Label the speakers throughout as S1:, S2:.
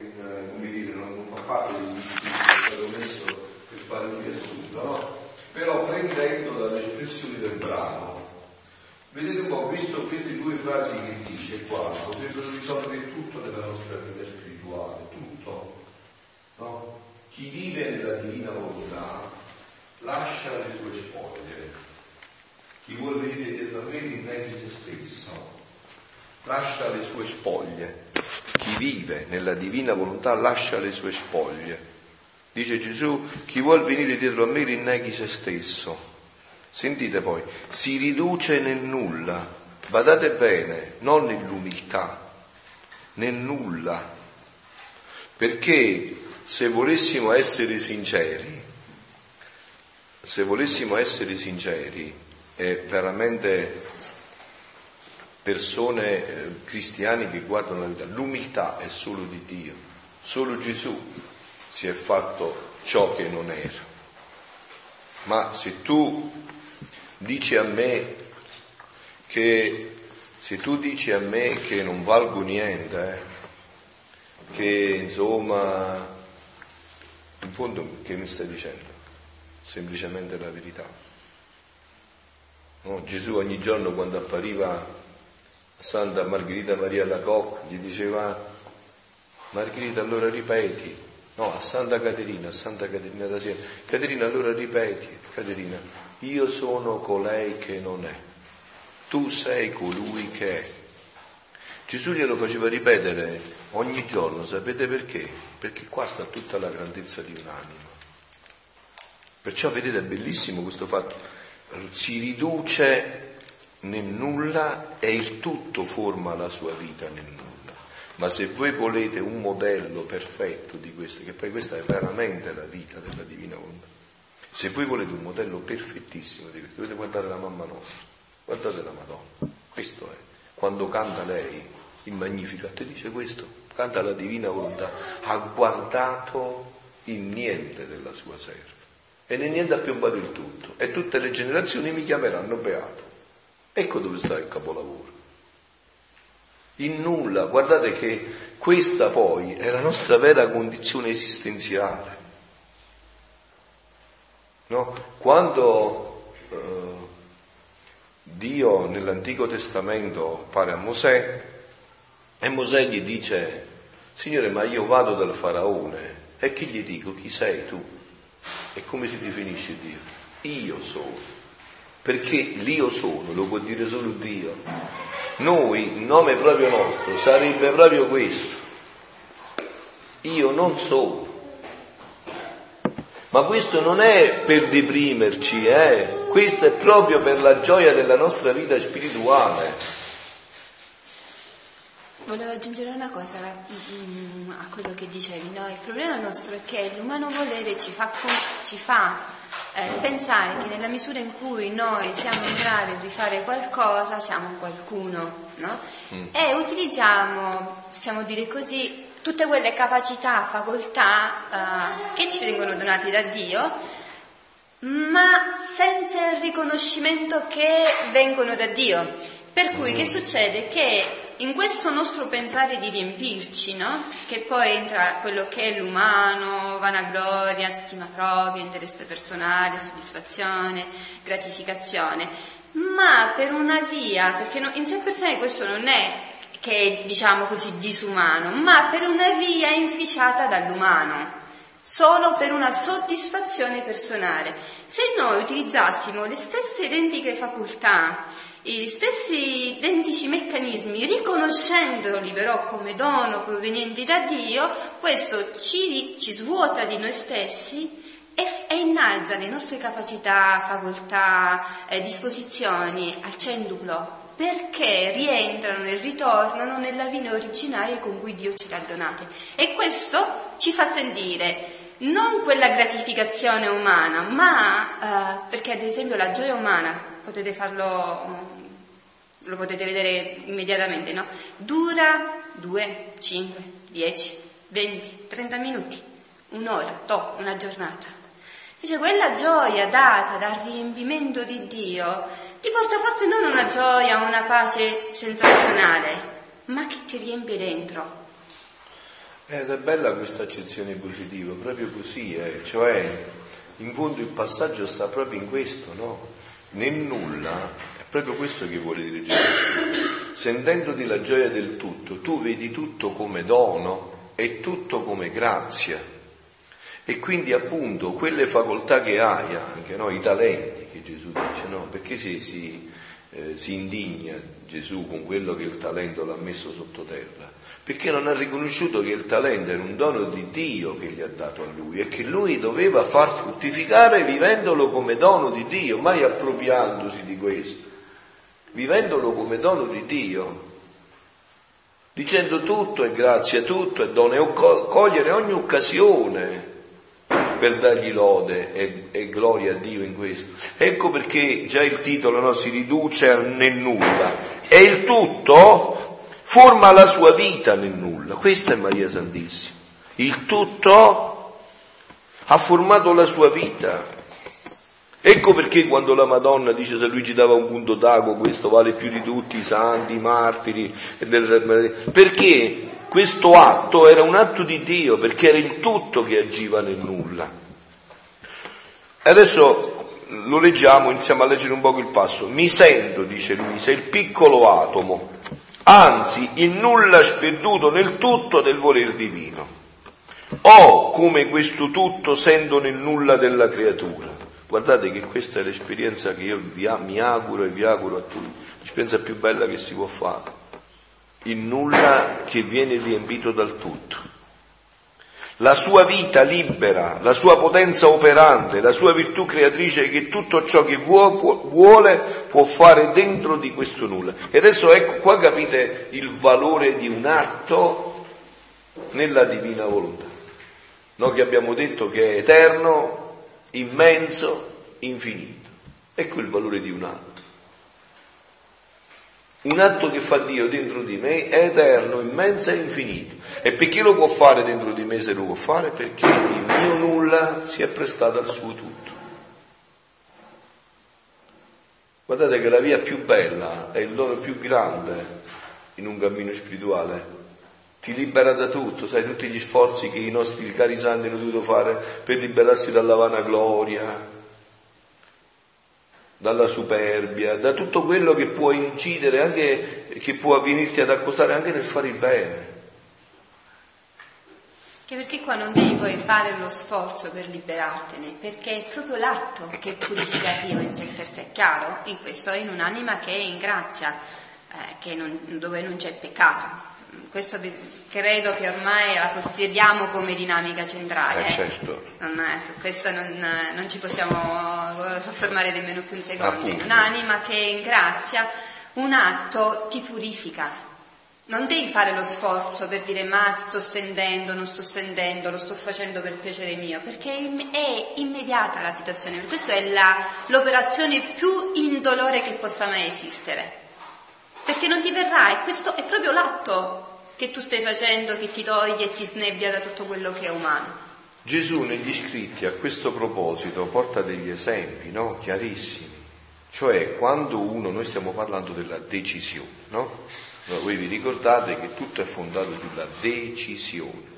S1: come dire, non fa parte di è stato messo per fare un riassunto, no? Però prendendo dalle espressioni del brano, vedete un po', visto queste due frasi che dice qua, potrebbero risolvere tutto nella nostra vita spirituale, tutto. No? Chi vive nella divina volontà lascia le sue spoglie. Chi vuole venire dietro a me rinneghi se stesso, lascia le sue spoglie. Chi vive nella divina volontà lascia le sue spoglie. Dice Gesù, chi vuol venire dietro a me rinneghi se stesso. Sentite poi, si riduce nel nulla, badate bene, non nell'umiltà, nel nulla. Perché se volessimo essere sinceri, se volessimo essere sinceri e veramente persone eh, cristiani che guardano la vita, l'umiltà è solo di Dio, solo Gesù si è fatto ciò che non era. Ma se tu dici a me che se tu dici a me che non valgo niente, eh, che insomma, in fondo che mi stai dicendo? Semplicemente la verità. No? Gesù ogni giorno quando appariva Santa Margherita Maria Lacoc gli diceva Margherita allora ripeti No, a Santa Caterina, a Santa Caterina da Siena. Caterina, allora ripeti, Caterina, io sono colei che non è. Tu sei colui che è. Gesù glielo faceva ripetere ogni giorno, sapete perché? Perché qua sta tutta la grandezza di un'anima. Perciò vedete è bellissimo questo fatto, si riduce nel nulla e il tutto forma la sua vita nel nulla. Ma se voi volete un modello perfetto di questo, che poi questa è veramente la vita della divina volontà, se voi volete un modello perfettissimo di questo, dovete guardare la mamma nostra, guardate la Madonna, questo è. Quando canta lei, il Magnificat dice questo, canta la divina volontà, ha guardato il niente della sua serva e nel niente ha piombato il tutto e tutte le generazioni mi chiameranno beato. Ecco dove sta il capolavoro in nulla. Guardate che questa poi è la nostra vera condizione esistenziale. No? Quando eh, Dio nell'Antico Testamento pare a Mosè e Mosè gli dice, Signore, ma io vado dal faraone e chi gli dico? Chi sei tu? E come si definisce Dio? Io sono. Perché l'io sono lo può dire solo Dio noi, il nome proprio nostro, sarebbe proprio questo. Io non sono. Ma questo non è per deprimerci, eh? questo è proprio per la gioia della nostra vita spirituale.
S2: Volevo aggiungere una cosa mm, a quello che dicevi, no? il problema nostro è che l'umano volere ci fa, ci fa eh, pensare che nella misura in cui noi siamo in grado di fare qualcosa siamo qualcuno, no? Mm. E utilizziamo, possiamo dire così, tutte quelle capacità, facoltà eh, che ci vengono donate da Dio, ma senza il riconoscimento che vengono da Dio. Per cui che succede? Che in questo nostro pensare di riempirci, no? che poi entra quello che è l'umano, vanagloria, stima propria, interesse personale, soddisfazione, gratificazione, ma per una via, perché in sé per sé questo non è che è diciamo così disumano, ma per una via inficiata dall'umano, solo per una soddisfazione personale. Se noi utilizzassimo le stesse identiche facoltà, gli stessi identici meccanismi, riconoscendoli però come dono provenienti da Dio, questo ci, ci svuota di noi stessi e, e, innalza le nostre capacità, facoltà, eh, disposizioni al cenduplo perché rientrano e ritornano nella vita originaria con cui Dio ce le ha donate. E questo ci fa sentire non quella gratificazione umana, ma eh, perché ad esempio la gioia umana, potete farlo lo potete vedere immediatamente, no? Dura 2, 5, 10, 20, 30 minuti, un'ora, to, una giornata. Dice, quella gioia data dal riempimento di Dio ti porta forse non una gioia, una pace sensazionale, ma che ti riempie dentro.
S1: Ed è bella questa accezione positiva, proprio così, eh? cioè in fondo il passaggio sta proprio in questo, no? Nel nulla è proprio questo che vuole dire Gesù. Sentendoti la gioia del tutto, tu vedi tutto come dono e tutto come grazia. E quindi appunto quelle facoltà che hai anche, no? i talenti che Gesù dice, no? Perché si, si, eh, si indigna Gesù con quello che il talento l'ha messo sottoterra? perché non ha riconosciuto che il talento era un dono di Dio che gli ha dato a lui e che lui doveva far fruttificare vivendolo come dono di Dio, mai appropriandosi di questo, vivendolo come dono di Dio, dicendo tutto è grazia, tutto è dono e cogliere ogni occasione per dargli lode e, e, gloria a Dio in questo. Ecco perché già il titolo no, si riduce nel nulla e il tutto forma la sua vita nel nulla. Questa è Maria Santissima. Il tutto ha formato la sua vita. Ecco perché quando la Madonna dice se lui ci dava un punto d'ago, questo vale più di tutti i santi, i martiri, perché questo atto era un atto di Dio, perché era il tutto che agiva nel nulla. Adesso lo leggiamo, iniziamo a leggere un poco il passo. Mi sento, dice Luisa, il piccolo atomo anzi il nulla sperduto nel tutto del voler divino. O come questo tutto sento nel nulla della creatura. Guardate che questa è l'esperienza che io vi, mi auguro e vi auguro a tutti, l'esperienza più bella che si può fare. Il nulla che viene riempito dal tutto la sua vita libera, la sua potenza operante, la sua virtù creatrice che tutto ciò che vuole può fare dentro di questo nulla. E adesso ecco qua capite il valore di un atto nella divina volontà. Noi che abbiamo detto che è eterno, immenso, infinito. Ecco il valore di un atto. Un atto che fa Dio dentro di me è eterno, immenso e infinito. E perché lo può fare dentro di me se lo può fare? Perché il mio nulla si è prestato al suo tutto. Guardate che la via più bella è il dono più grande in un cammino spirituale. Ti libera da tutto, sai tutti gli sforzi che i nostri cari santi hanno dovuto fare per liberarsi dalla vanagloria, dalla superbia, da tutto quello che può incidere, anche, che può venirti ad accostare anche nel fare il bene.
S2: Che perché qua non devi poi fare lo sforzo per liberartene, perché è proprio l'atto che è purificativo in sé per sé, chiaro, in questo in un'anima che è in grazia, eh, non, dove non c'è peccato questo credo che ormai la possediamo come dinamica centrale.
S1: Eh, certo.
S2: non è, su questo non, non, ci possiamo soffermare nemmeno più un secondo. Appunto. Un'anima che in grazia, un atto ti purifica. Non devi fare lo sforzo per dire ma sto stendendo, non sto stendendo, lo sto facendo per piacere mio, perché è immediata la situazione. Questa è la, l'operazione più indolore che possa mai esistere. Perché non ti verrà, e questo è proprio l'atto che tu stai facendo che ti toglie e ti snebbia da tutto quello che è umano.
S1: Gesù negli scritti a questo proposito porta degli esempi no? chiarissimi, cioè quando uno, noi stiamo parlando della decisione, no? voi vi ricordate che tutto è fondato sulla decisione.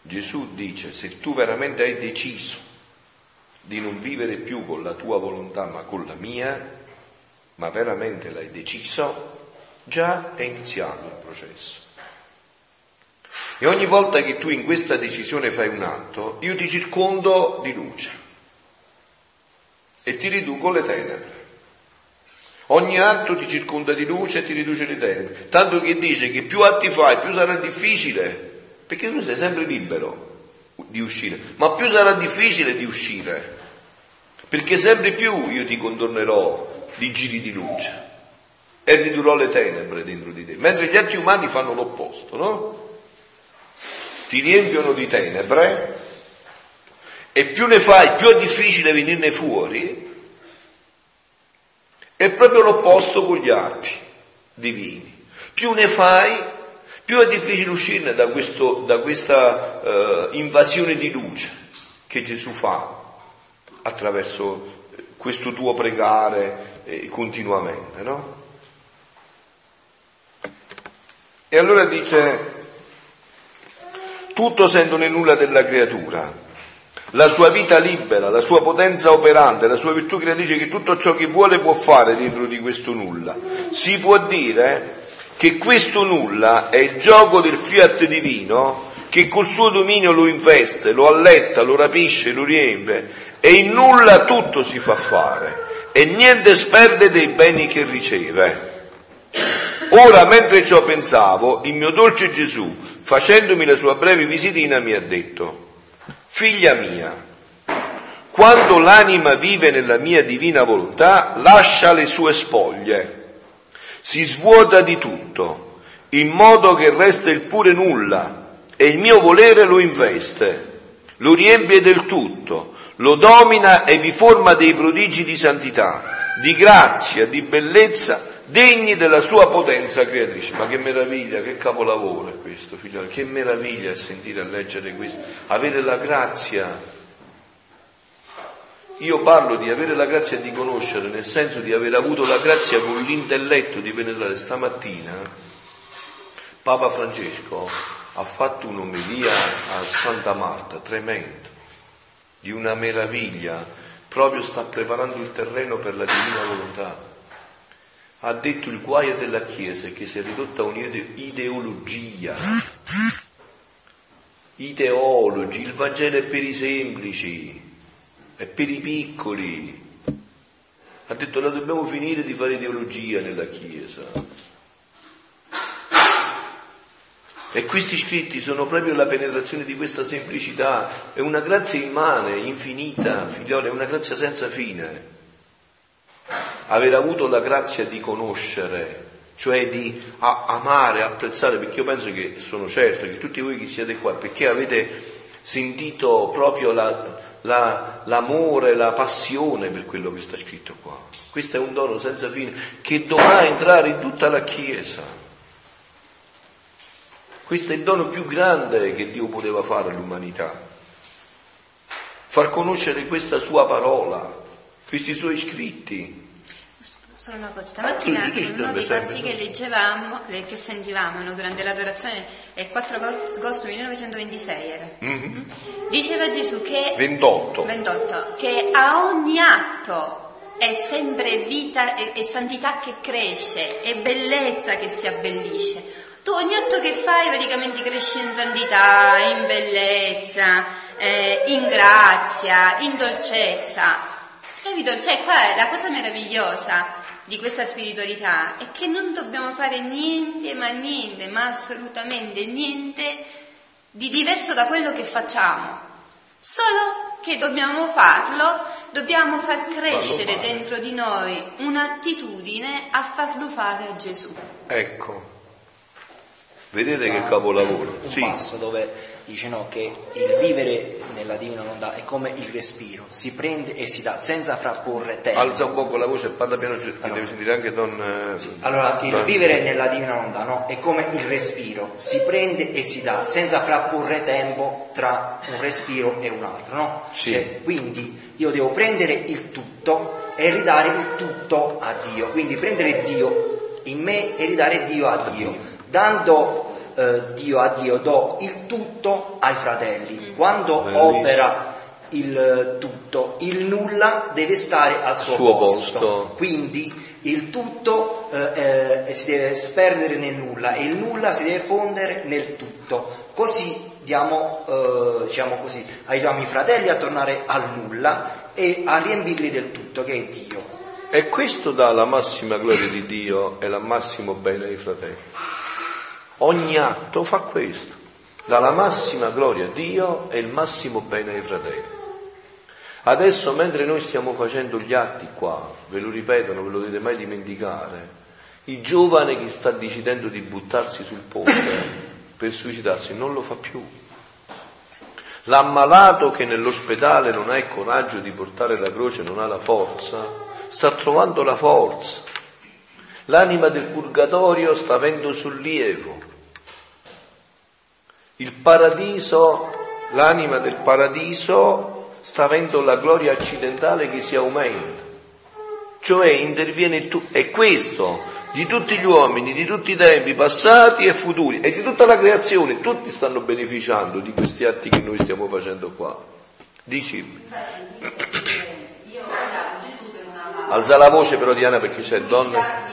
S1: Gesù dice se tu veramente hai deciso di non vivere più con la tua volontà ma con la mia, ma veramente l'hai deciso, già è iniziato il processo. E ogni volta che tu in questa decisione fai un atto, io ti circondo di luce e ti riduco le tenebre. Ogni atto ti circonda di luce e ti riduce le tenebre. Tanto che dice che più atti fai, più sarà difficile, perché tu sei sempre libero di uscire, ma più sarà difficile di uscire, perché sempre più io ti contornerò di giri di luce e ridurrò le tenebre dentro di te, mentre gli atti umani fanno l'opposto, no? ti riempiono di tenebre e più ne fai, più è difficile venirne fuori. È proprio l'opposto con gli atti divini. Più ne fai, più è difficile uscirne da, questo, da questa uh, invasione di luce che Gesù fa attraverso questo tuo pregare eh, continuamente, no? E allora dice, tutto sentono il nulla della creatura, la sua vita libera, la sua potenza operante, la sua virtù creatrice che tutto ciò che vuole può fare dentro di questo nulla. Si può dire che questo nulla è il gioco del fiat divino che col suo dominio lo investe, lo alletta, lo rapisce, lo riempie e in nulla tutto si fa fare e niente sperde dei beni che riceve. Ora, mentre ciò pensavo, il mio dolce Gesù, facendomi la sua breve visitina, mi ha detto, figlia mia, quando l'anima vive nella mia divina volontà, lascia le sue spoglie, si svuota di tutto, in modo che resta il pure nulla e il mio volere lo investe, lo riempie del tutto, lo domina e vi forma dei prodigi di santità, di grazia, di bellezza, degni della sua potenza creatrice. Ma che meraviglia, che capolavoro è questo, figlio, che meraviglia sentire e leggere questo, avere la grazia. Io parlo di avere la grazia di conoscere, nel senso di aver avuto la grazia con l'intelletto di penetrare stamattina. Papa Francesco ha fatto un'omelia a Santa Marta, tremendo, di una meraviglia, proprio sta preparando il terreno per la divina volontà. Ha detto il guaio della Chiesa che si è ridotta a un'ideologia. I teologi, il Vangelo è per i semplici, è per i piccoli. Ha detto la dobbiamo finire di fare ideologia nella Chiesa E questi scritti sono proprio la penetrazione di questa semplicità, è una grazia immane, infinita, figlioli, è una grazia senza fine. Aver avuto la grazia di conoscere, cioè di amare, apprezzare, perché io penso che sono certo che tutti voi che siete qua, perché avete sentito proprio la, la, l'amore, la passione per quello che sta scritto qua. Questo è un dono senza fine che dovrà entrare in tutta la Chiesa. Questo è il dono più grande che Dio poteva fare all'umanità. Far conoscere questa sua parola, questi suoi scritti.
S2: Solo una cosa, stamattina uno dei passi che leggevamo, che sentivamo durante l'adorazione, è il 4 agosto 1926 era. Mm-hmm. Diceva Gesù che
S1: 28.
S2: 28 che a ogni atto è sempre vita e, e santità che cresce, è bellezza che si abbellisce. Tu ogni atto che fai praticamente cresci in santità, in bellezza, eh, in grazia, in dolcezza. Capito? Cioè, qua è la cosa meravigliosa di questa spiritualità è che non dobbiamo fare niente, ma niente, ma assolutamente niente di diverso da quello che facciamo. Solo che dobbiamo farlo, dobbiamo far crescere dentro di noi un'attitudine a farlo fare a Gesù.
S1: Ecco, Vedete che capolavoro.
S3: Un sì. passo dove dice no, che il vivere nella divina volontà è come il respiro, si prende e si dà senza frapporre tempo.
S1: Alza un po' la voce e parla piano, sì, allora, devi sentire anche Don...
S3: Eh, sì. Allora, il don... vivere nella divina volontà no, è come il respiro, si prende e si dà senza frapporre tempo tra un respiro e un altro. No? Sì. Cioè, quindi io devo prendere il tutto e ridare il tutto a Dio, quindi prendere Dio in me e ridare Dio a Dio dando eh, Dio a Dio, do il tutto ai fratelli. Mm. Quando Bellissimo. opera il tutto, il nulla deve stare al suo, suo posto. posto. Quindi il tutto eh, eh, si deve sperdere nel nulla e il nulla si deve fondere nel tutto. Così diamo, eh, diciamo così, aiutiamo i fratelli a tornare al nulla e a riempirli del tutto, che è Dio.
S1: E questo dà la massima gloria di Dio e la massimo bene ai fratelli. Ogni atto fa questo, dà la massima gloria a Dio e il massimo bene ai fratelli. Adesso mentre noi stiamo facendo gli atti qua, ve lo ripeto, non ve lo dovete mai dimenticare, il giovane che sta decidendo di buttarsi sul ponte per suicidarsi non lo fa più. L'ammalato che nell'ospedale non ha il coraggio di portare la croce, non ha la forza, sta trovando la forza. L'anima del purgatorio sta avendo sollievo. Il paradiso, l'anima del paradiso sta avendo la gloria accidentale che si aumenta. Cioè interviene tu, è questo di tutti gli uomini, di tutti i tempi passati e futuri e di tutta la creazione, tutti stanno beneficiando di questi atti che noi stiamo facendo qua. Dici. Alza la voce però Diana perché c'è donna.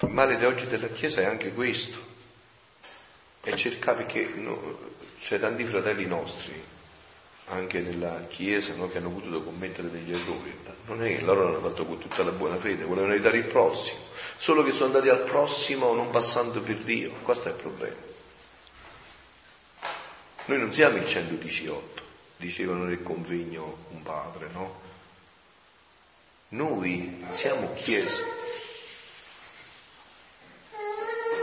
S1: Il male di oggi della Chiesa è anche questo. È cercare perché no, c'è tanti fratelli nostri anche nella Chiesa no, che hanno potuto commettere degli errori. Non è che loro l'hanno fatto con tutta la buona fede, volevano aiutare il prossimo, solo che sono andati al prossimo non passando per Dio. Questo è il problema. Noi non siamo il 118, dicevano nel convegno un padre, no? Noi siamo Chiesa.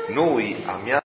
S1: Noi amiamo